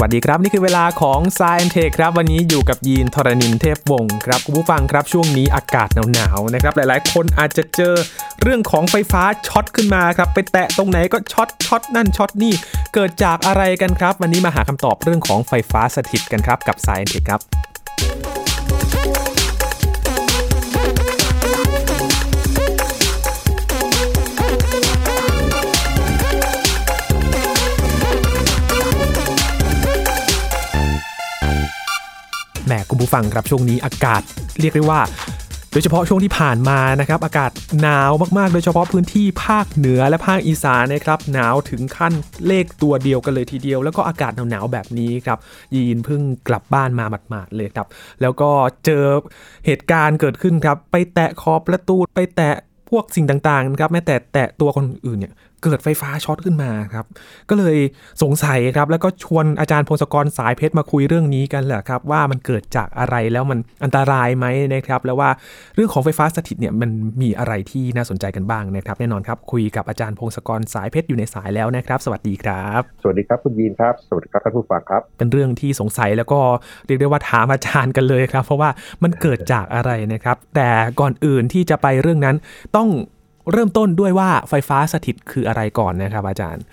สวัสดีครับ นี่คือเวลาของ Sci and Tech ครับ วันนี้อยู่กับยีนทรณินเทพวงศ์ครับคุณผู้ฟังครับช่วงนี้อากาศหนาวๆนะครับหลายๆ คนอาจจะเจอเรื่องของไฟฟ้าช็อตขึ้นมาครับไปแตะตรงไหนก็ช็อตช็อตนั่นช็อตนี่เกิดจากอะไรกันครับ วันนี้มาหาคำตอบเรื่องของไฟฟ้าสถิตกันครับกับ Sci and Tech ครับ แหมคุณผู้ฟังครับช่วงนี้อากาศเรียกได้ว่า โดยเฉพาะช่วงที่ผ่านมานะครับอากาศหนาวมากๆ โดยเฉพาะพื้นที่ภาคเหนือและภาคอีสานนะครับหนาวถึงขั้นเลขตัวเดียวกันเลยทีเดียว แล้วก็อากาศหนาวๆแบบนี้ครับยีนเพิ่งกลับบ้านมาหมาดๆเลยครับ แล้วก็เจอเหตุการณ์เกิดขึ้นครับไปแตะขอบประตูไปแตะพวกสิ่งต่างๆนะครับแม้แต่แตะตัวคนอื่นเนี่ย เกิดไฟฟ้าช็อตขึ้นมาครับ ก็เลยสงสัยครับ แล้วก็ชวนอาจารย์พงศกรสายเพชรมาคุยเรื่องนี้กันแหละครับ ว่ามันเกิดจากอะไรแล้วมันอันตรายไหมนะครับ แล้วว่าเรื่องของไฟฟ้าสถิตเนี่ยมันมีอะไรที่น่าสนใจกันบ้างนะครับ แน่นอนครับคุยกับอาจารย์พงศกรสายเพชรอยู่ในสายแล้วนะครับ สวัสดีครับ สวัสดีครับคุณยีนครับ สวัสดีครับท่านผู้ฟังครับ เป็นเรื่องที่สงสัยแล้วก็เรียกได้ว่าถามอาจารย์กันเลยครับ เพราะว่ามันเกิดจากอะไรนะครับ แต่ก่อนอื่นที่จะไปเรื่องนั้นต้อง เริ่มต้นด้วยว่าไฟฟ้าสถิตคืออะไรก่อนนะครับ อาจารย์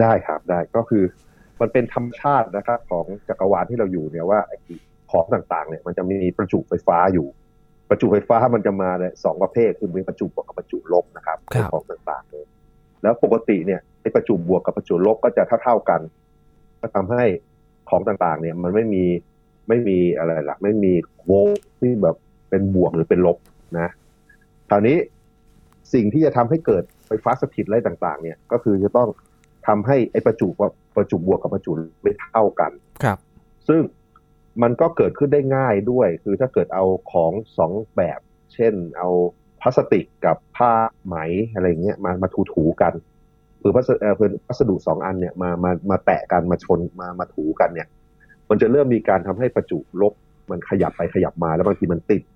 ได้ครับได้ก็คือ มันเป็นธรรมชาตินะครับ ของจักรวาลที่เราอยู่เนี่ยว่าไอ้ของต่างๆเนี่ยมันจะมีประจุไฟฟ้าอยู่ประจุไฟฟ้ามันจะมาเนี่ยสองประเภทคือมีประจุบวกกับประจุลบนะครับครับของต่างๆเลยแล้วปกติเนี่ยไอ้ประจุบวกกับประจุลบก็จะเท่าๆกัน ก็ทำให้ของต่างๆ เนี่ย มันไม่มีไม่มีอะไรล่ะไม่มีโวลต์ที่แบบเป็นบวกหรือเป็นลบนะคราวนี้ สิ่งที่จะทำให้เกิดไฟฟ้าสถิตอะไรต่างๆ เนี่ยก็คือจะต้องทำให้ไอ้ประจุกับประจุบวกกับประจุไม่เท่ากันครับ ซึ่งมันก็เกิดขึ้นได้ง่ายด้วย คือถ้าเกิดเอาของสองแบบ เช่นเอาพลาสติกกับผ้าไหมอะไรเงี้ยมามาถูถูๆกันคือพัสเอ่อคือพัสดุสองอันเนี่ยมามามาแตะกันมาชนมามาถูกันเนี่ย มันจะเริ่มมีการทำให้ประจุลบมันขยับไปขยับมาแล้วบางทีมันติดอืมเ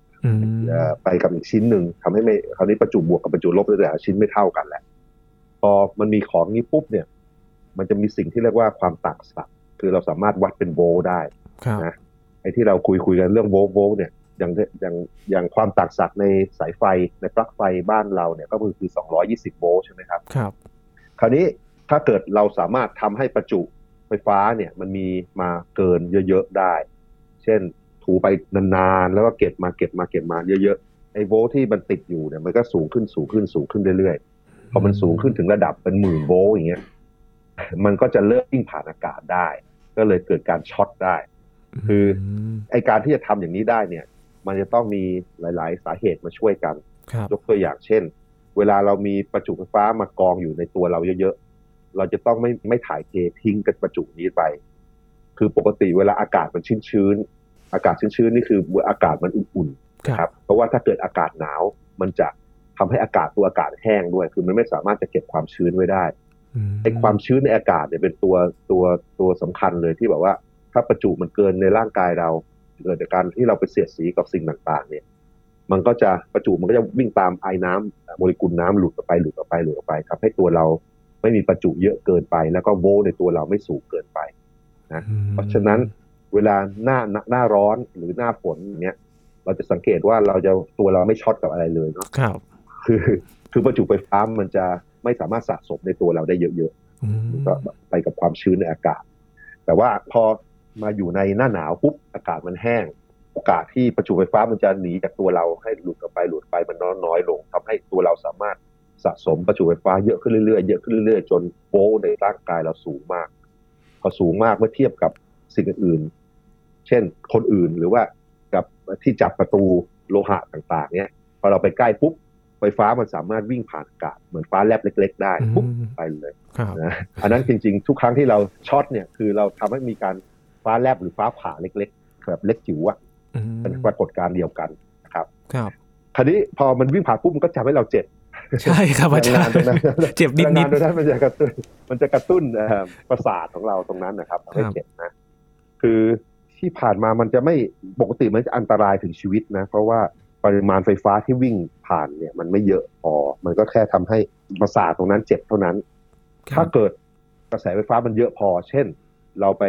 อ่อ ไปกับอีกชิ้นหนึ่งทำให้ไม่คราวนี้ประจุบวกกับประจุลบแต่ละชิ้นไม่เท่ากันแหละพอมันมีของนี้ปุ๊บเนี่ย มันจะมีสิ่งที่เรียกว่าความต่างศักย์คือเราสามารถวัดเป็นโวลต์ได้ครับนะไอ้ที่เราคุยคุยกันเรื่องโวลต์โวลต์เนี่ยอย่างอย่างอย่างความต่างศักย์ในสายไฟในปลั๊กไฟบ้านเราเนี่ยก็คือคือ 220 โวลต์ใช่ไหมครับครับ คราวนี้ถ้าเกิดเราสามารถทำให้ประจุไฟฟ้าเนี่ยมันมีมาเกินเยอะๆได้ เช่น ถูไปนานๆ แล้วก็เก็บมาเก็บมาเก็บมาเยอะๆไอ้โวลต์ที่มันติดอยู่เนี่ยมันก็สูงขึ้นสูงขึ้นสูงขึ้นเรื่อยๆพอมันสูงขึ้นถึงระดับเป็นหมื่นโวลต์อย่างเงี้ยมันก็จะเริ่มวิ่งผ่านอากาศได้ ก็เลยเกิดการช็อตได้ คือมไอการที่จะทำอย่างนี้ได้เนี่ย มันจะต้องมีหลาย ๆ สาเหตุมาช่วยกันครับยกตัวอย่างเช่น เวลาเรามีประจุไฟฟ้ามากองอยู่ในตัวเราเยอะๆเราจะต้องไม่ไม่ถ่ายเททิ้งกับประจุนี้ไป คือปกติเวลาอากาศมันชื้นๆ อากาศชื้นๆนี่คืออากาศมันอุ่นๆคนะครัรับบเพราะว่าถ้าเกิดอากาศหนาวมันจะทำให้อากาศตัวอากาศแห้งด้วย คือมันไม่สามารถจะเก็บความชื้นไว้ได้ไอ้ความชื้นในอากาศเนี่ยเป็นตัวตัวตัวสำคัญเลยที่แบบว่า ถ้าประจุมันเกินในร่างกายเราเกิดจากการที่เราไปเสียดสีกับสิ่งต่างๆ เนี่ย มันก็จะประจุมันก็จะวิ่งตามไอ้น้ำโมเลกุลน้ำหลุดออกไปหลุดออกไปหลุดออกไปทำให้ตัวเราไม่มีประจุเยอะเกินไป แล้วก็โวลต์ในตัวเราไม่สูงเกินไปอืมเพราะฉะนั้น เวลาหน้าหน้าหน้าร้อนหรือหน้าฝนอย่างเงี้ยเราจะสังเกตว่าเราจะตัวเราไม่ช็อตกับอะไรเลยเนาะครับ คือคือประจุไฟฟ้ามันจะไม่สามารถสะสมในตัวเราได้เยอะๆอืมก็ไปกับความชื้นในอากาศ แต่ว่าพอมาอยู่ในหน้าหนาวปุ๊บอากาศมันแห้ง โอกาสที่ประจุไฟฟ้ามันจะหนีจากตัวเราให้หลุดออกไปหลุดไปมันน้อยน้อยลงทำให้ตัวเราสามารถสะสมประจุไฟฟ้าเยอะขึ้นเรื่อยๆเยอะขึ้นเรื่อยๆจนโวลต์ในร่างกายเราสูงมากพอสูงมากเมื่อเทียบกับสิ่งอื่นๆเช่น คนอื่นหรือว่ากับที่จับประตูโลหะต่างๆ เนี่ยพอเราไปใกล้ปุ๊บไฟฟ้ามันสามารถวิ่งผ่านอากาศเหมือนฟ้าแลบเล็ก ๆ ได้ปุ๊บอืมไปเลยครับนะอันนั้นจริง ๆ ทุกครั้งที่เราช็อตเนี่ยคือเราทำให้มีการฟ้าแลบหรือฟ้าผ่าเล็กๆแบบเล็กจิ๋วอะอืมเป็นปรากฏการณ์เดียวกันนะครับ ครับ คราวนี้พอมันวิ่งผ่านปุ๊บมันก็จะให้เราเจ็บใช่ครับอาจารย์พลังงนตรงนั้นเจ็บนิดพลังนิงาดนตรงนั้นมันจะกระตุ้นมันจะกระตุ้นเอ่อประสาทของเราตรงนั้นนะครับทำให้ครับเจ็บนะ คือ ที่ผ่านมามันจะไม่ปกติมันจะอันตรายถึงชีวิตนะ เพราะว่าปริมาณไฟฟ้าที่วิ่งผ่านเนี่ย มันไม่เยอะพอ มันก็แค่ทำให้ประสาทตรงนั้นเจ็บเท่านั้นครัถ้าบเกิดกระแสไฟฟ้ามันเยอะพอ เช่น เราไป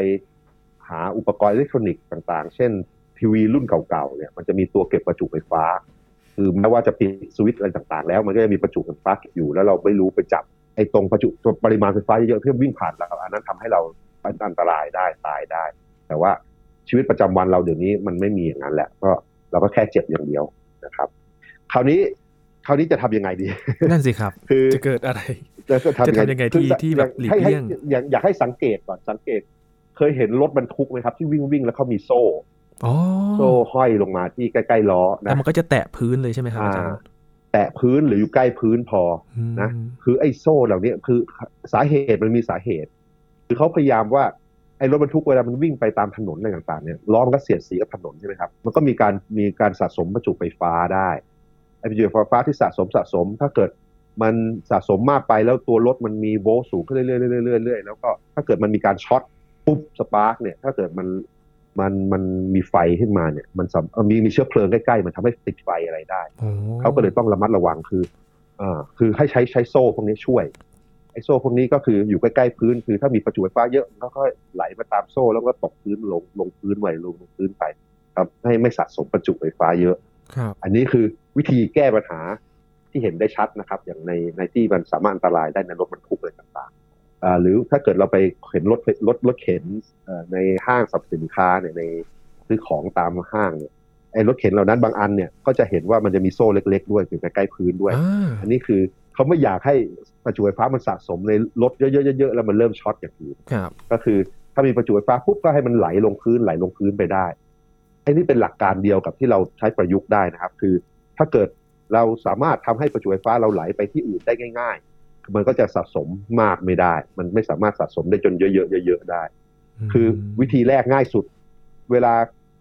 าอุปกรณ์อิเล็กทรอนิกส์ต่างๆ เช่น ทีวีรุ่นเก่าๆเนี่ย มันจะมีตัวเก็บประจุไฟฟ้า คือแม้ว่าจะปิดสวิตช์อะไรต่างๆ แล้วมันก็จะมีประจุไฟฟ้าเก็บอยู่ แล้วเราไม่รู้ไปจับไอ้ตรงประจุตัวปริมาณไฟฟ้าเยอะๆที่วิ่งผ่านเราอันนั้นทำให้เราอันตรายได้ตายได้ แต่ว่า ชีวิตประจำวันเราเดี๋ยวนี้มันไม่มีอย่างนั้นแหละก็เราก็แค่เจ็บอย่างเดียวนะครับ คราวนี้คราวนี้จะทำยังไงดี นั่นสิครับ คือจะเกิดอะไรจะจะทำยังไงที่คือที่แบบหลีกให้ให้เลี่ยงอยากอยากให้สังเกตก่อนสังเกต เคยเห็นรถบรรทุกไหมครับ ที่วิ่งวิ่งแล้วเขามีโซ่อ๋อโซ่ห้อยลงมาที่ใกล้ๆล้อแล้วนะมันก็จะแตะพื้นเลยใช่ไหมครับอาจารย์แตะพื้นหรืออยู่ใกล้พื้นพออืมนะคือไอ้โซ่เหล่านี้คือสาเหตุมันมีสาเหตุ คือเขาพยายามว่าไอ้รถบรรทุกเวลามันวิ่งไปตามถนนอะไรต่างๆเนี่ยล้อมันก็เสียดสีกับถนนใช่ไหมครับมันก็มีการมีการสะสมประจุไฟฟ้าได้ไอ้ประจุไฟฟ้าที่สะสมสะสม ถ้าเกิดมันสะสมมากไปแล้วตัวรถมันมีโวลต์สูงขึ้นเรื่อยๆเรื่อยๆเรื่อยๆแล้วก็ถ้าเกิดมันมีการช็อตปุ๊บสปาร์กเนี่ยถ้าเกิดมันมันมันมีไฟขึ้นมาเนี่ยมันสามเอ่อมีมีเชื้อเพลิงใกล้ๆมันทำให้ติดไฟอะไรได้โอ้เขาก็เลยต้องระมัดระวังคืออ่าคือให้ใช้ใช้โซ่พวกนี้ช่วย ไอ้โซ่พวกนี้ก็คืออยู่ใกล้ๆพื้นคือถ้ามีประจุไฟฟ้าเยอะมันก็ค่อยไหลมาตามโซ่แล้วก็ตกพื้นลงลงพื้นไหวลงลงพื้นไปครับให้ไม่สะสมประจุไฟฟ้าเยอะครับอันนี้คือวิธีแก้ปัญหาที่เห็นได้ชัดนะครับ อย่างในในที่มันสามารถอันตรายได้ในรถบรรทุกอะไรต่างๆอ่าหรือถ้าเกิดเราไปเห็นรถรถรถเข็นเอ่อในห้างสรรพสินค้าเนี่ยในซื้อของตามห้างเนี่ยไอ้รถเข็นเหล่านั้นบางอันเนี่ยก็จะเห็นว่ามันจะมีโซ่เล็ก ๆ ด้วยอยู่ใกล้ๆพื้นด้วยอ่าอันนี้คือ เขาไม่อยากให้ประจุไฟฟ้ามันสะสมในรถเยอะๆๆๆแล้วมันเริ่มช็อตอย่างอื่นครับก็คือถ้ามีประจุไฟฟ้าปุ๊บก็ให้มันไหลลงพื้นไหลลงพื้นไปได้ไอ้นี่เป็นหลักการเดียวกับที่เราใช้ประยุกต์ได้นะครับ คือถ้าเกิดเราสามารถทำให้ประจุไฟฟ้าเราไหลไปที่อื่นได้ง่าย ๆ มันก็จะสะสมมากไม่ได้ มันไม่สามารถสะสมได้จนเยอะๆเยอะๆได้ คือวิธีแรกง่ายสุด เวลา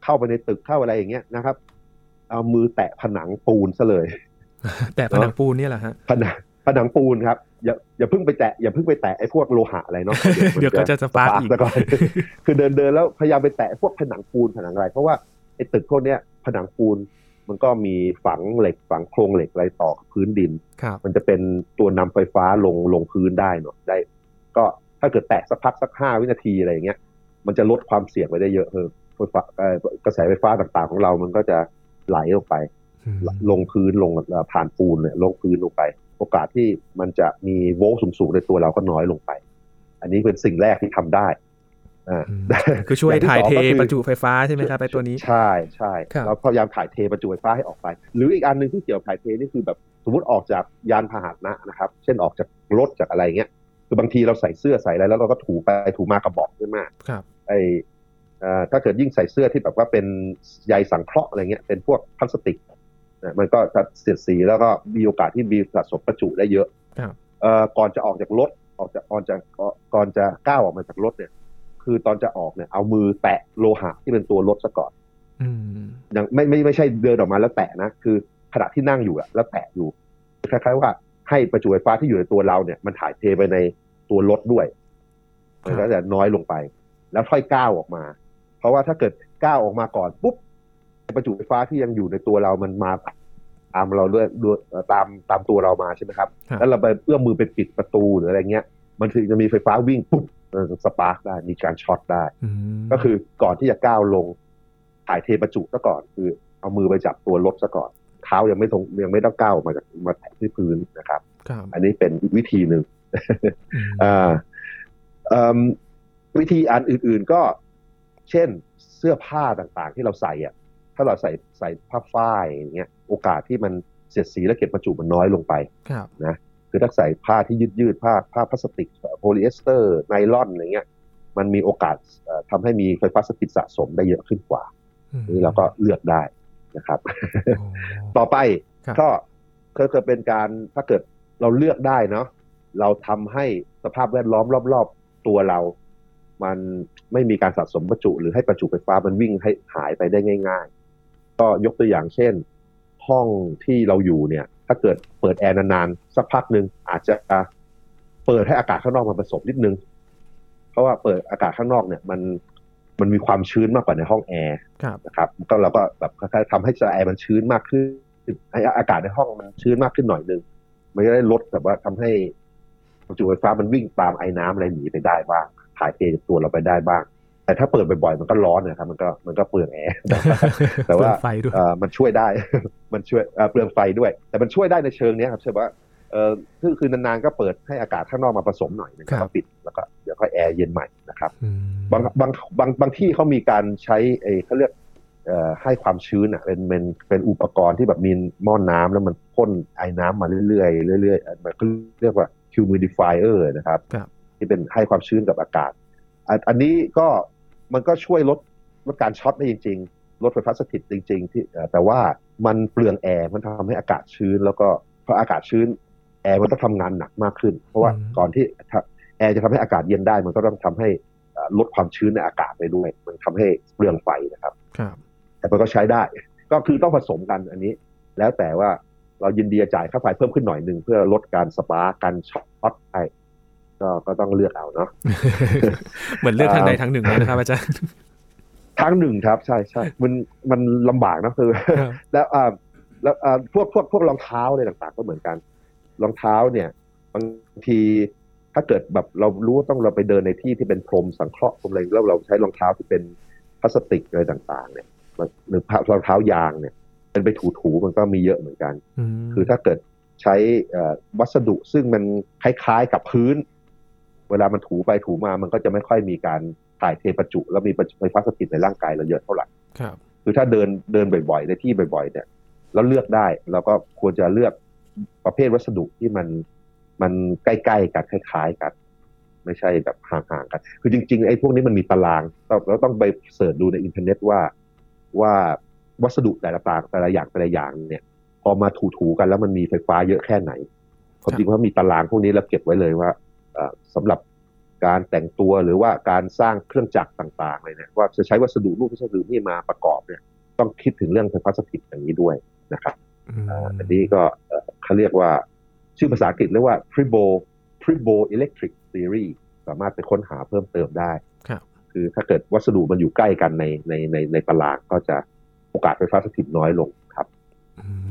เข้าไปในตึกเข้าอะไรอย่างเงี้ยนะครับ เอามือแตะผนังปูนซะเลย แต่ผนังปูนเนี่ยแหละฮะผนังผนังปูนครับอย่าอย่าเพิ่งไปแตะอย่าเพิ่งไปแตะไอ้พวกโลหะอะไรเนาะเดี๋ยวก็จะสปาร์กอีกซะก่อนคือเดินเดินแล้วพยายามไปแตะพวกผนังปูนผนังอะไร เพราะว่าไอ้ตึกพวกเนี้ยผนังปูนมันก็มีฝังเหล็กฝังโครงเหล็กอะไรต่อกับพื้นดินครับมันจะเป็นตัวนำไฟฟ้าลงลงพื้นได้เนาะได้ ก็ถ้าเกิดแตะสักพักสักห้าวินาทีอะไรอย่างเงี้ย มันจะลดความเสี่ยงไปได้เยอะเออไฟฟ้าเอ่อกระแสไฟฟ้าต่างๆของเรามันก็จะไหลลงไปอืม ลงพื้นลงเอ่อผ่านปูนเนี่ยลงพื้นลงไป โอกาสที่มันจะมีโวลต์สูงๆในตัวเราก็น้อยลงไป อันนี้เป็นสิ่งแรกที่ทำได้อ่าอืมคือช่วยอย่างที่ถ่ายสองเทก็คือประจุไฟฟ้าใช่ไหมครับไอ้ตัวนี้ใช่ใช่ครับเราพยายามถ่ายเทประจุไฟฟ้าให้ออกไป หรืออีกอันหนึ่งที่เกี่ยวกับถ่ายเทนี่คือแบบสมมติออกจากยานพาหนะนะครับ เช่นออกจากรถจากอะไรเงี้ยคือบางทีเราใส่เสื้อใส่อะไรแล้วเราก็ถูไปถูมากระบอกขึ้นมาครับไอเอ่อถ้าเกิดยิ่งใส่เสื้อที่แบบว่าเป็นใยสังเคราะห์อะไรเงี้ยเป็นพวกพลาสติกนะ มันก็จะเสียดสีแล้วก็มีโอกาสที่มีสะสมประจุได้เยอะครับเอ่อก่อนจะออกจากรถออกจากก่อนจะก่อนจะก้าวออกมาจากรถเนี่ย คือตอนจะออกเนี่ย เอามือแตะโลหะที่เป็นตัวรถซะก่อนอืมยังไม่ไม่ไม่ใช่เดินออกมาแล้วแตะนะคือขณะที่นั่งอยู่อะแล้วแตะอยู่คล้ายๆว่าให้ประจุไฟฟ้าที่อยู่ในตัวเราเนี่ย มันถ่ายเทไปในตัวรถด้วยมันก็จะน้อยลงไป แล้วค่อยก้าวออกมา เพราะว่าถ้าเกิดก้าวออกมาก่อนปุ๊บประจุไฟฟ้าที่ยังอยู่ในตัวเรามันมา ตามเราด้วยด้วยเอ่อตามตามตัวเรามาใช่ไหมครับครับ แล้วเราไปเอื้อมมือไปปิดประตูหรืออะไรเงี้ย มันถึงจะมีไฟฟ้าวิ่งปุ๊บเออสปาร์กได้มีการช็อตได้อืมก็คือก่อนที่จะก้าวลงถ่ายเทประจุซะก่อน คือเอามือไปจับตัวรถซะก่อนเท้ายังไม่ลงยังไม่ต้องก้าวออกมาจากมาแตะที่พื้นนะครับครับอันนี้เป็นอีกวิธีหนึ่งอืมอ่าเอิ่มวิธีอันอื่น ๆก็เช่นเสื้อผ้าต่างๆ ที่เราใส่อะ ถ้าเราใส่ใส่ผ้าฝ้ายอย่างเงี้ย โอกาสที่มันเสียดสีและเก็บประจุมันน้อยลงไปครับคือถ้าใส่ผ้าที่ยืดยืดๆผ้าผ้าพลาสติกโพลีเอสเตอร์ไนลอนอะไรเงี้ยมันมีโอกาสเอ่อทำให้มีไฟฟ้าสถิตสะสมได้เยอะขึ้นกว่าอืมนี่เราก็เลือกได้นะครับโอ้ต่อไปครับก็ก็จะเป็นการถ้าเกิดเราเลือกได้เนาะเราทำให้สภาพแวดล้อมรอบ ๆ ตัวเรา มันไม่มีการสะสมประจุ หรือให้ประจุไฟฟ้ามันวิ่งให้หายไปได้ง่าย ๆ ก็ยกตัวอย่างเช่น ห้องที่เราอยู่เนี่ย ถ้าเกิดเปิดแอร์นานๆสักพักหนึ่งอาจจะเปิดให้อากาศข้างนอกมันผสมนิดนึง เพราะว่าเปิดอากาศข้างนอกเนี่ยมันมันมีความชื้นมากกว่าในห้องแอร์ครับนะครับก็เราก็แบบคล้ายๆทำให้แอร์มันชื้นมากขึ้นให้อากาศในห้องมันชื้นมากขึ้นหน่อยนึงมันจะได้ลดแบบว่าทำให้ประจุไฟฟ้ามันวิ่งตามไอ้น้ำอะไรหนีไปได้บ้างถ่ายเทจากตัวเราไปได้บ้าง แต่แต่ถ้าเปิดบ่อยๆ มันก็ร้อนนะครับ มันก็มันก็เปลืองแอร์แต่ว่าไฟด้วยเอ่อมันช่วยได้ มันช่วยเอ่อเปลืองไฟด้วย แต่มันช่วยได้ในเชิงเนี้ยครับใช่ว่าเออคือคือนานๆก็เปิดให้อากาศข้างนอกมาผสมหน่อยนึงครัแล้วบก็ปิดแล้วก็เดี๋ยวก็แอร์เย็นใหม่นะครับอืมบางบางบางบางที่เขามีการใช้ไอ้เขาเรียกเอ่อให้ความชื้นอะเป็นเป็นเป็นอุปกรณ์ที่แบบมีหม้อนน้ำแล้วมันพ่นไอ้น้ำมาเรื่อยๆเรื่อยๆมันก็เรียกว่า humidifier นะครับครับที่เป็นให้ความชื้นกับอากาศ อันอันนี้ก็ มันก็ช่วยลดลดการช็อตได้จริง ๆ ลดไฟฟ้าสถิตจริง ๆ ที่เอ่อแต่ว่ามันเปลืองแอร์มันทำให้อากาศชื้น แล้วก็พออากาศชื้น แอร์มันต้องทำงานหนักมากขึ้น เพราะว่าอืมก่อนที่ถ้าแอร์จะทำให้อากาศเย็นได้ มันก็ต้องทำให้เอ่อลดความชื้นในอากาศไปด้วย มันทำให้เปลืองไฟนะครับครับแต่มันก็ใช้ได้ ก็คือต้องผสมกันอันนี้ แล้วแต่ว่าเรายินดีจะจ่ายค่าไฟเพิ่มขึ้นหน่อยหนึ่งเพื่อลดการสปาร์กการช็อตไป ก็ก็ต้องเลือกเอาเนาะเหมือนเลือกทางใดทางหนึ่งเลยนะครับอาจารย์ทางหนึ่งครับ ใช่ใช่มันมันลำบากนะคือครับแล้วอ่าแล้วอ่าพวกพวกพวกรองเท้าอะไรต่าง ๆ ก็เหมือนกัน รองเท้าเนี่ยบางทีถ้าเกิดแบบเรารู้ว่าต้องเราไปเดินในที่ที่เป็นพรมสังเคราะห์พรมอะไรแล้วเราใช้รองเท้าที่เป็นพลาสติกอะไรต่าง ๆ เนี่ยมันหรือรองเท้ายางเนี่ยเป็นไปถูๆมันก็มีเยอะเหมือนกันมคือถ้าเกิดใช้เอ่อวัสดุซึ่งมันคล้ายๆกับพื้น เวลามันถูไปถูมามันก็จะไม่ค่อยมีการถ่ายเทประจุ แล้วมีไฟฟ้าสถิตในร่างกายเราเยอะเท่าไหร่ครับ คือถ้าเดินเดินบ่อยๆในที่บ่อย ๆ เนี่ยแล้วเลือกได้เราก็ควรจะเลือกประเภทวัสดุที่มันมันใกล้ๆกันคล้ายๆกัน ไม่ใช่แบบห่างๆกัน คือจริงๆไอ้พวกนี้มันมีตารางเราเราต้องไป search ดูในอินเทอร์เน็ตว่าว่าวัสดุแต่ละต่างแต่ละอย่างแต่ละอย่างเนี่ยพอมาถูๆกันแล้วมันมีไฟฟ้าเยอะแค่ไหนความจริงว่ามีตารางพวกนี้แล้วเก็บไว้เลยว่าเอ่อ สำหรับการแต่งตัวหรือว่าการสร้างเครื่องจักรต่างๆเลยเนี่ยว่าจะใช้วัสดุรูปวัสดุนี่มาประกอบเนี่ยต้องคิดถึงเรื่องไฟฟ้าสถิตอย่างนี้ด้วยนะครับอืมอ่าอันนี้ก็เอ่อเขาเรียกว่าชื่อภาษาอังกฤษเรียกว่า Tribo Tribo Electric Theory สามารถไปค้นหาเพิ่มเติมได้ครับคือถ้าเกิดวัสดุมันอยู่ใกล้กันในในในในตารางก็จะโอกาสไฟฟ้าสถิตน้อยลงครับอืม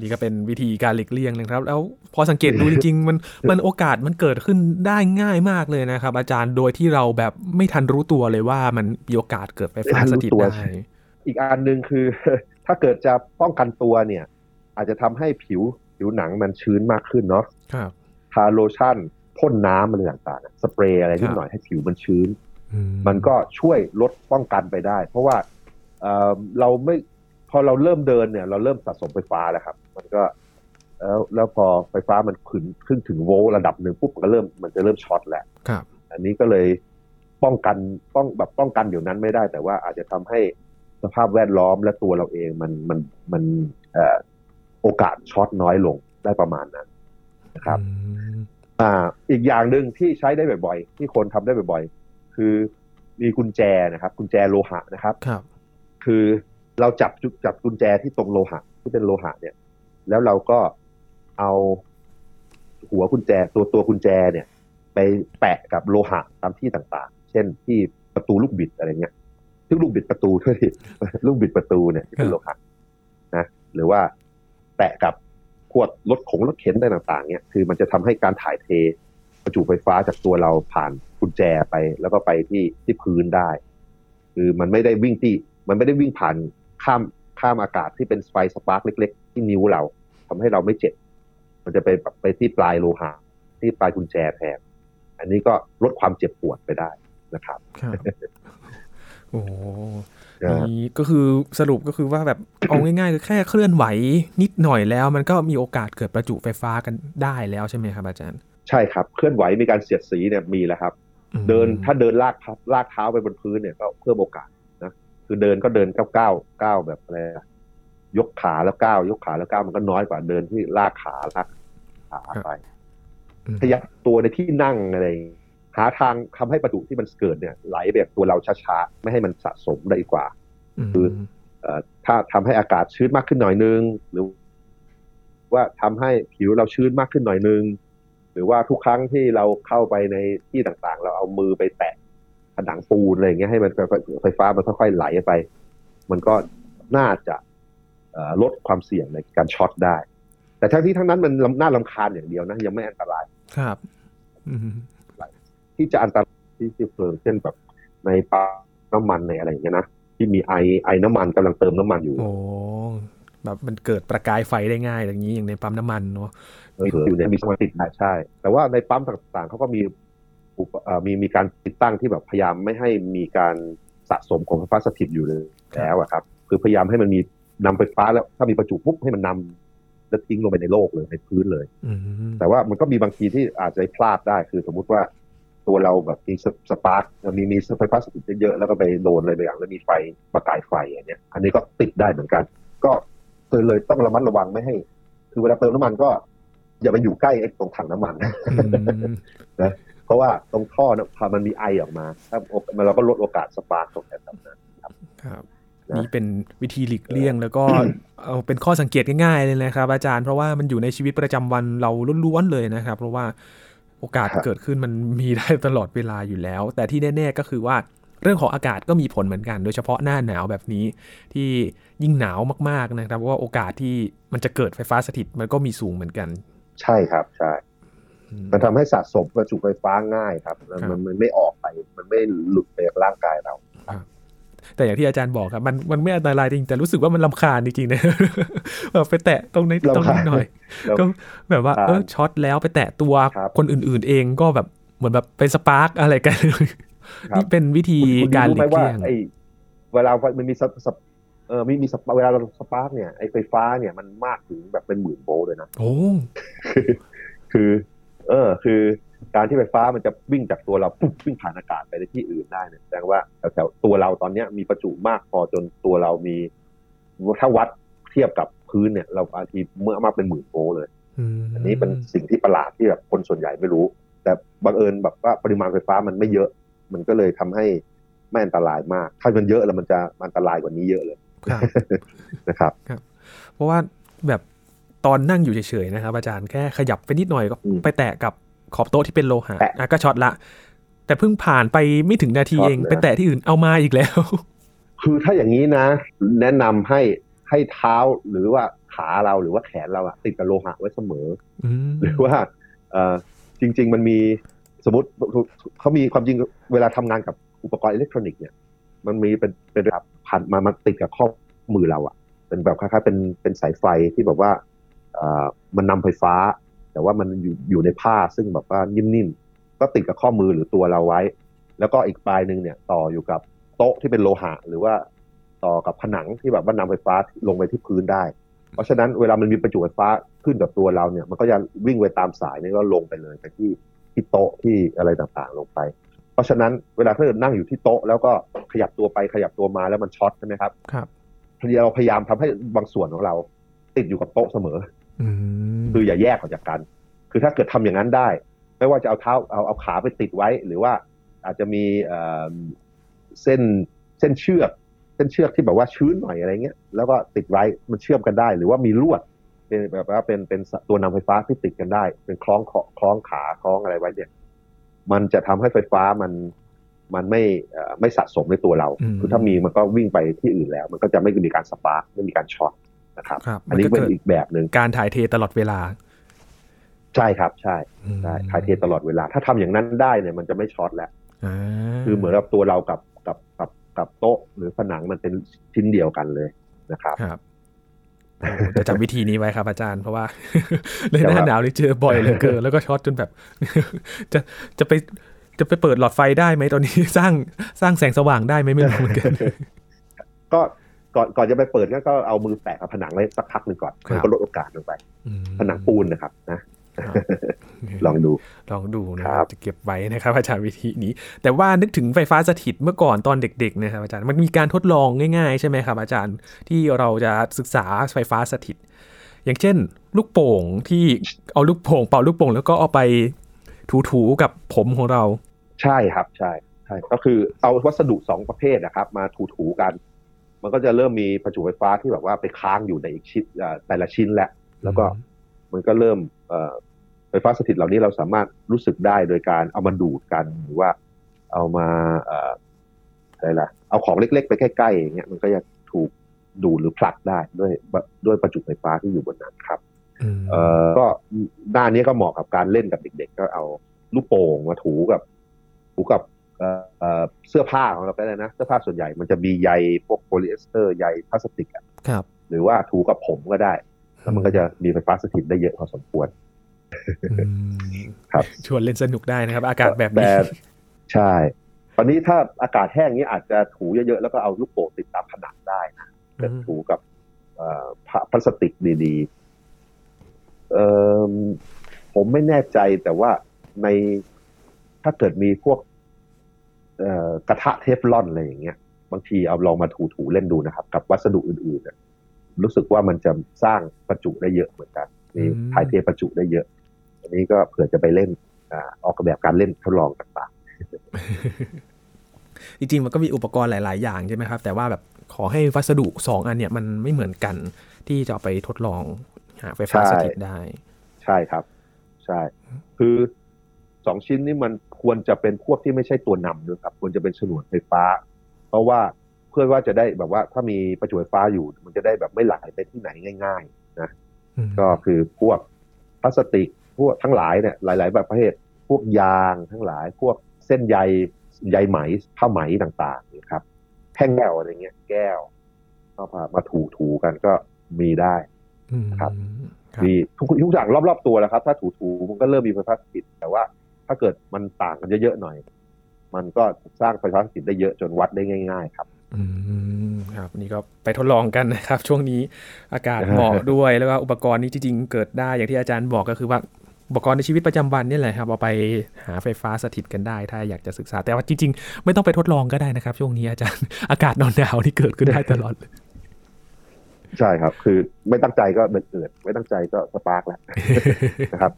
นี่ก็เป็นวิธีการหลีกเลี่ยงนะครับ แล้วพอสังเกตดูจริงๆมันมันโอกาสมันเกิดขึ้นได้ง่ายมากเลยนะครับ อาจารย์โดยที่เราแบบไม่ทันรู้ตัวเลยว่ามันมีโอกาสเกิดไฟฟ้าสถิตไม่ทันรู้ตัวได้อีกอันหนึ่งคือ ถ้าเกิดจะป้องกันตัวเนี่ย อาจจะทำให้ผิวผิวหนังมันชื้นมากขึ้นเนาะครับทาโลชั่นพ่นน้ำอะไรต่างๆ สเปรย์อะไรนิดหน่อยให้ผิวมันชื้นอืมันก็ช่วยลดป้องกันไปได้ เพราะว่าเอ่อเราไม่ พอเราเริ่มเดินเนี่ย เราเริ่มสะสมไฟฟ้าแล้วครับ มันก็ แล้วแล้วพอไฟฟ้ามันขึ้นขึ้นถึงโวลต์ระดับหนึ่งปุ๊บมันก็เริ่มมันจะเริ่มช็อตแหละครับ อันนี้ก็เลยป้องกันป้องแบบป้องกันเดี๋ยวนั้นไม่ได้ แต่ว่าอาจจะทำให้สภาพแวดล้อมและตัวเราเองมันมันมันเอ่อโอกาสช็อตน้อยลงได้ประมาณนั้นนะครับอืมอ่าอีกอย่างหนึ่งที่ใช้ได้บ่อยๆ ที่คนทำได้บ่อยๆ คือมีกุญแจนะครับ กุญแจโลหะนะครับครับ คือ เราจับจับกุญแจที่ตรงโลหะที่เป็นโลหะเนี่ย แล้วเราก็เอาหัวกุญแจตัวตัวกุญแจเนี่ย ไปแปะกับโลหะตามที่ต่างๆ เช่นที่ประตูลูกบิดอะไรเงี้ยซึ่งลูกบิดประตูด้วยลูกบิดประตูเนี่ยเป็นโลหะนะหรือว่าแปะกับพวกรถของรถเข็นอะไรต่างๆเนี่ยคือมันจะทำให้การถ่ายเทประจุไฟฟ้าจากตัวเราผ่านกุญแจไป แล้วก็ไปที่ที่พื้นได้ คือมันไม่ได้วิ่งที่มันไม่ได้วิ่งผ่าน ข้ามข้ามอากาศที่เป็นไฟสปาร์กเล็ก ๆ ที่นิ้วเราทำให้เราไม่เจ็บ มันจะไปแบบไปที่ปลายโลหะที่ปลายกุญแจแทนอันนี้ก็ลดความเจ็บปวดไปได้นะครับครับโอ้โหนะนี่ก็คือสรุปก็คือว่าแบบเอาง่ายๆคือแค่เคลื่อนไหวนิดหน่อยแล้ว มันก็มีโอกาสเกิดประจุไฟฟ้ากันได้แล้วใช่ไหมครับ อาจารย์ ใช่ครับ เคลื่อนไหวมีการเสียดสีเนี่ยมีแล้วครับอืมเดินถ้าเดินลากเท้าลากเท้าไปบนพื้นเนี่ยก็เพิ่มโอกาสนะ คือเดินก็เดินก้าวก้าวก้าวแบบอะไรอะยกขาแล้วก้าวยกขาแล้วก้าวมันก็น้อยกว่าเดินที่ลากขาลากขาไปอืมขยับตัวในที่นั่งอะไรอย่างงี้หาทางทำให้ประจุที่มันเกิดเนี่ย ไหลแบบตัวเราช้าๆไม่ให้มันสะสมได้ดีกว่า คือเอ่อถ้าทำให้อากาศชื้นมากขึ้นหน่อยนึง หรือ ว่าทำให้ผิวเราชื้นมากขึ้นหน่อยนึง หรือว่าทุกครั้งที่เราเข้าไปในที่ต่างๆ เราเอามือไปแตะ ผนังปูนอะไรอย่างเงี้ยให้มันไฟฟ้ามันค่อยๆไหลไป มันก็น่าจะเอ่อลดความเสี่ยงในการช็อตได้ แต่ทั้งที่ทั้งนั้นมันน่าลำคาญอย่างเดียวนะ ยังไม่อันตรายครับอืมที่จะอันตรายที่ที่เพลิงเช่นแบบในป่าน้ำมันในอะไรอย่างเงี้ยนะที่มีไอไอน้ำมันกำลังเติมน้ำมันอยู่โอ้แบบมันเกิดประกายไฟได้ง่าย อย่างนี้อย่างในปั๊มน้ำมันเนาะเอออยู่ในมีสมาร์ทติดได้ใช่ แต่ว่าในปั๊มต่างๆเขาก็มีอุปเอ่อ มีมีการติดตั้งที่แบบพยายามไม่ให้มีการสะสมของไฟฟ้าสถิตอยู่เลยแล้วอะครับ คือพยายามให้มันมีนำไฟฟ้าแล้วถ้ามีประจุปุ๊บให้มันนำแล้วทิ้งลงไปในโลกเลยในพื้นเลยอืมแต่ว่ามันก็มีบางทีที่อาจจะพลาดได้คือสมมุติว่าตัวเราแบบมีสปาร์กมีมีไฟฟ้าสถิตเยอะๆแล้วก็ไปโดนอะไรบางอย่างแล้วมีไฟประกายไฟอย่างเนี้ย อันนี้ก็ติดได้เหมือนกัน ก็เลยเลยต้องระมัดระวังไม่ให้ คือเวลาเติมน้ำมันก็อย่าไปอยู่ใกล้ไอ้ตรงถังน้ำมันอืม เพราะว่าตรงท่อเนี่ยพอมันมีไอออกมาถ้ามันเราก็ลดโอกาสสปาร์กตรงนั้นครับครับนะนี่เป็นวิธีหลีกเลี่ยงแล้วก็เอาเป็นข้อสังเกตง่ายๆเลยนะครับ อาจารย์เพราะว่ามันอยู่ในชีวิตประจำวันเราล้วนๆเลยนะครับ เพราะว่าโอกาสครับเกิดขึ้นมันมีได้ตลอดเวลาอยู่แล้ว แต่ที่แน่ๆก็คือว่าเรื่องของอากาศก็มีผลเหมือนกัน โดยเฉพาะหน้าหนาวแบบนี้ที่ยิ่งหนาวมากๆนะครับเพราะว่าโอกาสที่มันจะเกิดไฟฟ้าสถิตมันก็มีสูงเหมือนกัน ใช่ครับใช่อื มมันทำให้สะสมประจุไฟฟ้าง่ายครับแล้วครัมันบมันไม่ออกไป มันไม่หลุดไปจากร่างกายเราแต่อย่างที่อาจารย์บอกครับมันมันไม่อันตรายจริงแต่รู้สึกว่ามันลำคาญจริงๆนะแบบไปแตะตรงนี้ตรงนี้หน่อยแล้วก็แบบว่าครับเออช็อตแล้วไปแตะตัวครับคนอื่น ๆ เองก็แบบเหมือนแบบไปสปาร์กอะไรกันครับนี่เป็นวิธีคุณการหรู้ลีไหมกว่าเลี่ยงไอ้เวลามันมีสปสปเออมีมีสปเวลาเราสปาร์กเนี่ยไอ้ไฟฟ้าเนี่ยมันมากถึงแบบเป็นหมื่นโวลต์เลยนะโอ้คือคือ เออ คือการที่ไฟฟ้ามันจะวิ่งจากตัวเราปุ๊บวิ่งผ่านอากาศไปในที่อื่นได้เนี่ยแสดงว่าแถวๆตัวเราตอนเนี้ยมีประจุมากพอจนตัวเรามีถ้าวัดเทียบกับพื้นเนี่ย เราบางทีเมื่อมากเป็นหมื่นโวลต์เลยมอันนี้เป็นสิ่งที่ประหลาดที่แบบคนส่วนใหญ่ไม่รู้ แต่บังเอิญแบบว่าปริมาณไฟฟ้ามันไม่เยอะ มันก็เลยทำให้ไม่อันตรายมาก ถ้ามันเยอะแล้วมันจะอันตรายกว่านี้เยอะเลยครับนะครับ เพราะว่าแบบ ตอนนั่งอยู่เฉยๆนะครับ อาจารย์แค่ขยับไปนิดหน่อยก็อืมไปแตะกับขอบโต๊ะที่เป็นโลหะแตะอะก็ช็อตละ แต่เพิ่งผ่านไปไม่ถึงนาทีช็อตเองเลยไปแตะที่อื่นเอามาอีกแล้ว คือถ้าอย่างนี้นะ แนะนำให้ให้เท้าหรือว่าขาเราหรือว่าแขนเราอะติดกับโลหะไว้เสมออืมหรือว่าเอ่อจริง ๆ มันมีสมมติเขามีความจริงเวลาทำงานกับอุปกรณ์อิเล็กทรอนิกส์เนี่ย มันมีเป็นเป็นแบบพันมามาติดกับข้อมือเราอะเป็นแบบคล้ายๆเป็นเป็นสายไฟที่แบบว่าเอ่อ มันนำไฟฟ้า แต่ว่ามันอยู่อยู่ในผ้าซึ่งแบบว่านิ่มๆก็ติดกับข้อมือหรือตัวเราไว้ แล้วก็อีกปลายหนึ่งเนี่ยต่ออยู่กับโต๊ะที่เป็นโลหะ หรือว่าต่อกับผนังที่แบบว่านำไฟฟ้าลงไปที่พื้นได้ เพราะฉะนั้นเวลามันมีประจุไฟฟ้าขึ้นกับตัวเราเนี่ย มันก็จะวิ่งไปตามสายนี่ก็ลงไปเลยไปที่ที่โต๊ะที่อะไรต่างๆลงไป เพราะฉะนั้นเวลาถ้าเกิดนั่งอยู่ที่โต๊ะแล้วก็ขยับตัวไปขยับตัวมาแล้วมันช็อตใช่ไหมครับครับพอดีเราพยายามทำให้บางส่วนของเราติดอยู่กับโต๊ะเสมออืม คืออย่าแยกออกจากกัน คือถ้าเกิดทำอย่างนั้นได้ ไม่ว่าจะเอาเท้าเอาเอาขาไปติดไว้ หรือว่าอาจจะมีเอ่อเส้นเส้นเชือกเส้นเชือกที่แบบว่าชื้นหน่อยอะไรเงี้ยแล้วก็ติดไว้มันเชื่อมกันได้ หรือว่ามีลวดเป็นแบบว่าเป็นเป็นตัวนำไฟฟ้าที่ติดกันได้ เป็นคล้องคอคล้องขาคล้องอะไรไว้เนี่ย มันจะทำให้ไฟฟ้ามันมันไม่เอ่อไม่สะสมในตัวเรา คือถ้ามีมันก็วิ่งไปที่อื่นแล้ว มันก็จะไม่มีการสปาร์กไม่มีการช็อต นะครับครับอันนี้มัก็เป็นกิดอีกแบบหนึ่งการถ่ายเทตลอดเวลา ใช่ครับใช่อืมใช่ถ่ายเทตลอดเวลา ถ้าทำอย่างนั้นได้เนี่ยมันจะไม่ช็อตแล้วอ่าคือเหมือนกับตัวเรากับกับกับกับโต๊ะหรือผนังมันเป็นชิ้นเดียวกันเลยนะครับครับโอ้จะจำวิธีนี้ไว้ครับอาจารย์เพราะว่าในหแต่น้าว่าหนาวนี่เจอบ่อยเหลือเกินแล้วก็ช็อตจนแบบ จะจะไปจะไปเปิดหลอดไฟได้ไหมตอนนี้สร้างสร้างแสงสว่างได้ไหมไม่รู้เหมือนกันก็ ก่อนก่อนจะไปเปิดก็ก็เอามือแตะกับผนังไว้สักพักหนึ่งก่อนครับมันก็ลดโอกาสลงไปอืมผนังปูนนะครับนะครับลองดู ลองดูนะคครัรับบจะเก็บไว้นะครับ อาจารย์วิธีนี้ แต่ว่านึกถึงไฟฟ้าสถิตเมื่อก่อนตอนเด็กๆนะครับอาจารย์มันมีการทดลองง่ายๆ ใช่ไหมครับ อาจารย์ที่เราจะศึกษาไฟฟ้าสถิต อย่างเช่น ลูกโป่งที่เอาลูกโป่งเป่าลูกโป่งแล้วก็เอาไปถูๆกับผมของเรา ใช่ครับใช่ใช่ก็คือเอาวัสดุสองประเภทนะครับ มาถูๆกัน มันก็จะเริ่มมีประจุไฟฟ้าที่แบบว่าไปค้างอยู่ในอีกชิ้นเอ่อแต่ละชิ้นแล้วแล้วก็มันก็เริ่มเอ่อไฟฟ้าสถิตเหล่านี้เราสามารถรู้สึกได้โดยการเอามาดูดกันหรือว่าเอามาเอ่ออะไรล่ะ เอาของเล็กๆ ไปใกล้ๆอย่างเงี้ยมันก็จะถูกดูดหรือผลักได้ด้วยด้วยประจุไฟฟ้าที่อยู่บนนั้นครับอืมเอ่อก็ด้านนี้ก็เหมาะกับการเล่นกับเด็ก ๆ ก็เอาลูกโป่งมาถูกับถูกับ เสื้อผ้าของเราก็ได้นะ เสื้อผ้าส่วนใหญ่มันจะมีใยพวกโพลีเอสเตอร์ใยพลาสติกอะครับ หรือว่าถูกับผมก็ได้ แล้วมันก็จะมีไฟฟ้าสถิตได้เยอะพอสมควรครับชวนเล่นสนุกได้นะครับ อากาศแบบนี้แต่ใช่ ตอนนี้ถ้าอากาศแห้งนี้อาจจะถูเยอะๆ แล้วก็เอาลูกโป่งติดตามผนังได้นะเป็นถูกับพลาสติกดีๆเออผมไม่แน่ใจแต่ว่าในถ้าเกิดมีพวก กระทะเทฟลอนอะไรอย่างเงี้ย บางทีเอาลองมาถูๆเล่นดูนะครับ กับวัสดุอื่นๆรู้สึกว่ามันจะสร้างประจุได้เยอะเหมือนกันมีถ่ายเทประจุได้เยอะ อันนี้ก็เผื่อจะไปเล่นออกแบบการเล่นทดลองต่างๆจริงๆมันก็มีอุปกรณ์หลาย ๆ อย่างใช่ไหมครับ แต่ว่าแบบขอให้วัสดุสองอันเนี่ยมันไม่เหมือนกันที่จะไปทดลองหาไฟฟ้าสถิตได้ ใช่ครับ ใช่ คือ สองชิ้นนี้มันควรจะเป็นพวกที่ไม่ใช่ตัวนำด้วยครับควรจะเป็นฉนวนไฟฟ้า เพราะว่าเพื่อว่าจะได้แบบว่าถ้ามีประจุไฟฟ้าอยู่ มันจะได้แบบไม่ไหลไปที่ไหนง่าย ๆ นะก็คือพวกพลาสติกพวกทั้งหลายเนี่ยหลายๆแบบประเภทพวกยางทั้งหลาย พวกเส้นใยใยไหมผ้าไหมต่างๆนะครับแท่งแก้วอะไรเงี้ยแก้วก็มาถูถูกันก็มีได้ครับมีทุกทุกอย่างรอบๆตัวแล้วครับ ถ้าถูถูมันก็เริ่มมีไฟฟ้าสถิตแต่ว่า ถ้าเกิดมันต่างกันเยอะๆหน่อย มันก็สร้างไฟฟ้าสถิตได้เยอะจนวัดได้ง่าย ๆ ครับ อืมครับนี่ก็ไปทดลองกันนะครับ ช่วงนี้อากาศเหมาะด้วยแล้วก็อุปกรณ์นี้จริงๆเกิดได้อย่างที่อาจารย์บอกก็คือว่าอุปกรณ์ในชีวิตประจำวันนี่แหละครับเอาไปหาไฟฟ้าสถิตกันได้ ถ้าอยากจะศึกษาแต่ว่าจริง ๆ ไม่ต้องไปทดลองก็ได้นะครับ ช่วงนี้อาจารย์อากาศหนาวๆที่เกิดขึ้นได้ตลอดเลยใช่ครับ คือไม่ตั้งใจก็เกิด ไม่ตั้งใจก็สปาร์กแล้วนะครับ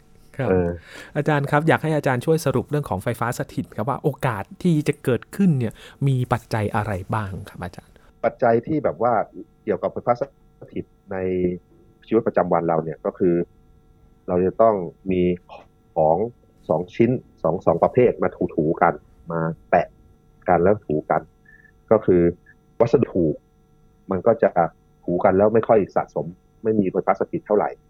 อาจารย์ครับอยากให้อาจารย์ช่วยสรุปเรื่องของไฟฟ้าสถิตครับว่าโอกาสที่จะเกิดขึ้นเนี่ยมีปัจจัยอะไรบ้างครับอาจารย์ ปัจจัยที่แบบว่าเกี่ยวกับไฟฟ้าสถิตในชีวิตประจำวันเราเนี่ยก็คือ เราจะต้องมีของสองชิ้นสองสองประเภทมาถูๆกันมาแปะกันแล้วถูกัน ก็คือวัสดุมันก็จะถูกันแล้วไม่ค่อยสะสม ไม่มีไฟฟ้าสถิตเท่าไหร่นะครับ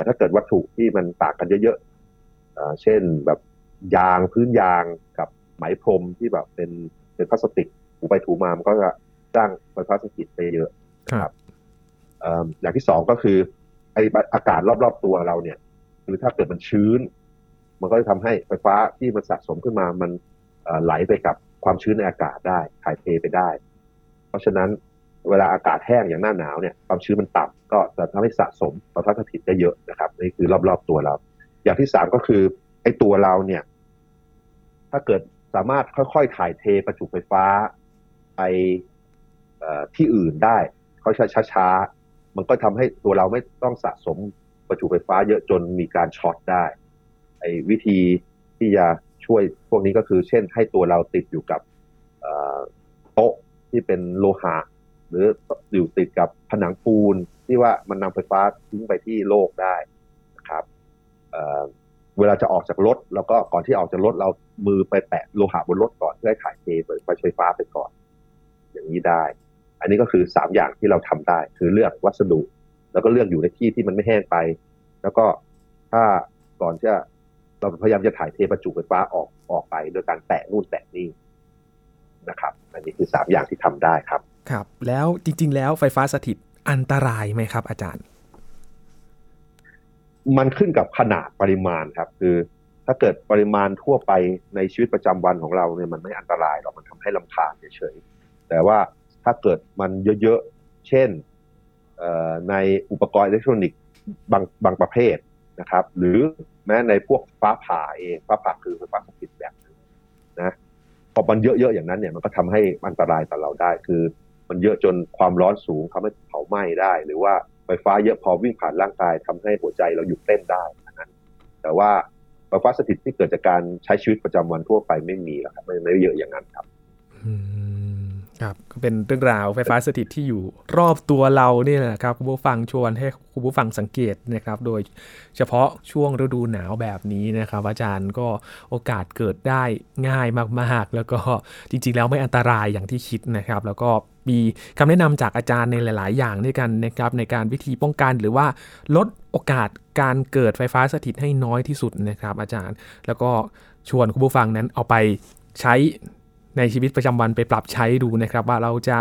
แต่ถ้าเกิดวัตถุที่มันต่างกันเยอะๆเช่นแบบยางพื้นยางกับไหมพรมที่แบบเป็นเป็นพลาสติกถูไปถูมามันก็จะสร้างไฟฟ้าสถิตไปเยอะครับอย่างที่สองก็คือไออากาศรอบๆตัวเราเนี่ยคือถ้าเกิดมันชื้น มันก็จะทำให้ไฟฟ้าที่มันสะสมขึ้นมามันไหลไปกับความชื้นในอากาศได้ถ่ายเทไปได้ เพราะฉะนั้น เวลาอากาศแห้งอย่างหน้าหนาวเนี่ยความชื้นมันต่ำก็จะทำให้สะสมไฟฟ้าสถิตได้เยอะนะครับนี่คือรอบๆตัวเรา อย่างที่สามก็คือไอ้ตัวเราเนี่ย ถ้าเกิดสามารถค่อยๆถ่ายเทประจุไฟฟ้าไปที่อื่นได้ค่อยช้าๆ มันก็ทำให้ตัวเราไม่ต้องสะสมประจุไฟฟ้าเยอะจนมีการช็อตได้ไอ้วิธีที่จะช่วยพวกนี้ก็คือ เช่น ให้ตัวเราติดอยู่กับโต๊ะที่เป็นโลหะ หรืออยู่ติดกับผนังปูนที่ว่ามันนำไฟฟ้าทิ้งไปที่โลกได้นะครับเเวลาจะออกจากรถแล้วก็ก่อนที่ออกจากรถเรามือไปแปะโลหะบนรถก่อนเพื่อให้ถ่ายเทไฟไฟฟ้าไปก่อน อย่างนี้ได้ อันนี้ก็คือสามอย่างที่เราทำได้ คือเลือกวัสดุ แล้วก็เลือกอยู่ในที่ที่มันไม่แห้งไป แล้วก็ถ้าก่อนจะเราพยายามจะถ่ายเทประจุไฟฟ้าออกออกไป โดยการแตะนู่นแตะนี่นะครับ อันนี้คือสามอย่างที่ทำได้ครับ ครับ แล้วจริง ๆ แล้วไฟฟ้าสถิตอันตรายไหมครับ อาจารย์ มันขึ้นกับขนาดปริมาณครับ คือถ้าเกิดปริมาณทั่วไปในชีวิตประจำวันของเราเนี่ยมันไม่อันตรายหรอกมันทำให้ลำคาญเฉยๆแต่ว่าถ้าเกิดมันเยอะๆ เช่นในอุปกรณ์อิเล็กทรอนิกส์บางบางประเภทนะครับ หรือแม้ในพวกฟ้าผ่าเองฟ้าผ่าคือไฟฟ้าสถิตแบบนึงนะพอมันเยอะๆอย่างนั้นเนี่ยมันก็ทำให้อันตรายต่อเราได้ คือ มันเยอะจนความร้อนสูงทำให้เผาไหม้ได้ หรือว่าไฟฟ้าเยอะพอวิ่งผ่านร่างกายทำให้หัวใจเราหยุดเต้นได้นั้นแต่ว่าไฟฟ้าสถิตที่เกิดจากการใช้ชีวิตประจำวันทั่วไปไม่มีแล้วครับไม่ไม่เยอะอย่างนั้นครับ ครับก็เป็นเรื่องราวไฟฟ้าสถิตที่อยู่รอบตัวเราเนี่ยนะครับคุณผู้ฟังชวนให้คุณผู้ฟังสังเกตนะครับ โดยเฉพาะช่วงฤดูหนาวแบบนี้นะครับ อาจารย์ก็โอกาสเกิดได้ง่ายมากๆ แล้วก็จริง ๆ แล้วไม่อันตรายอย่างที่คิดนะครับ แล้วก็มีคำแนะนำจากอาจารย์ในหลาย ๆ อย่างด้วยกันนะครับในการวิธีป้องกันหรือว่าลดโอกาสการเกิดไฟฟ้าสถิตให้น้อยที่สุดนะครับ อาจารย์ แล้วก็ชวนคุณผู้ฟังนั้นเอาไปใช้ ในชีวิตประจำวันไปปรับใช้ดูนะครับ ว่าเราจะ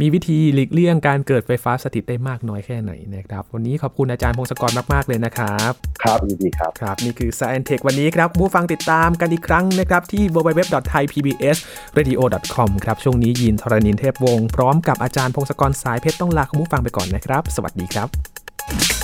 มีวิธีหลีกเลี่ยงการเกิดไฟฟ้าสถิตได้มากน้อยแค่ไหนนะครับ วันนี้ขอบคุณอาจารย์พงศกรมากๆเลยนะครับ ครับยินดีครับ ครับ นี่คือ Science Tech วันนี้ครับผู้ฟังติดตามกันอีกครั้งนะครับ ที่ www.thaipbsradio.com ครับ ช่วงนี้ยินทรณินเทพวงศ์พร้อมกับอาจารย์พงศกรสายเพชรต้องลาคุณผู้ฟังไปก่อนนะครับ สวัสดีครับ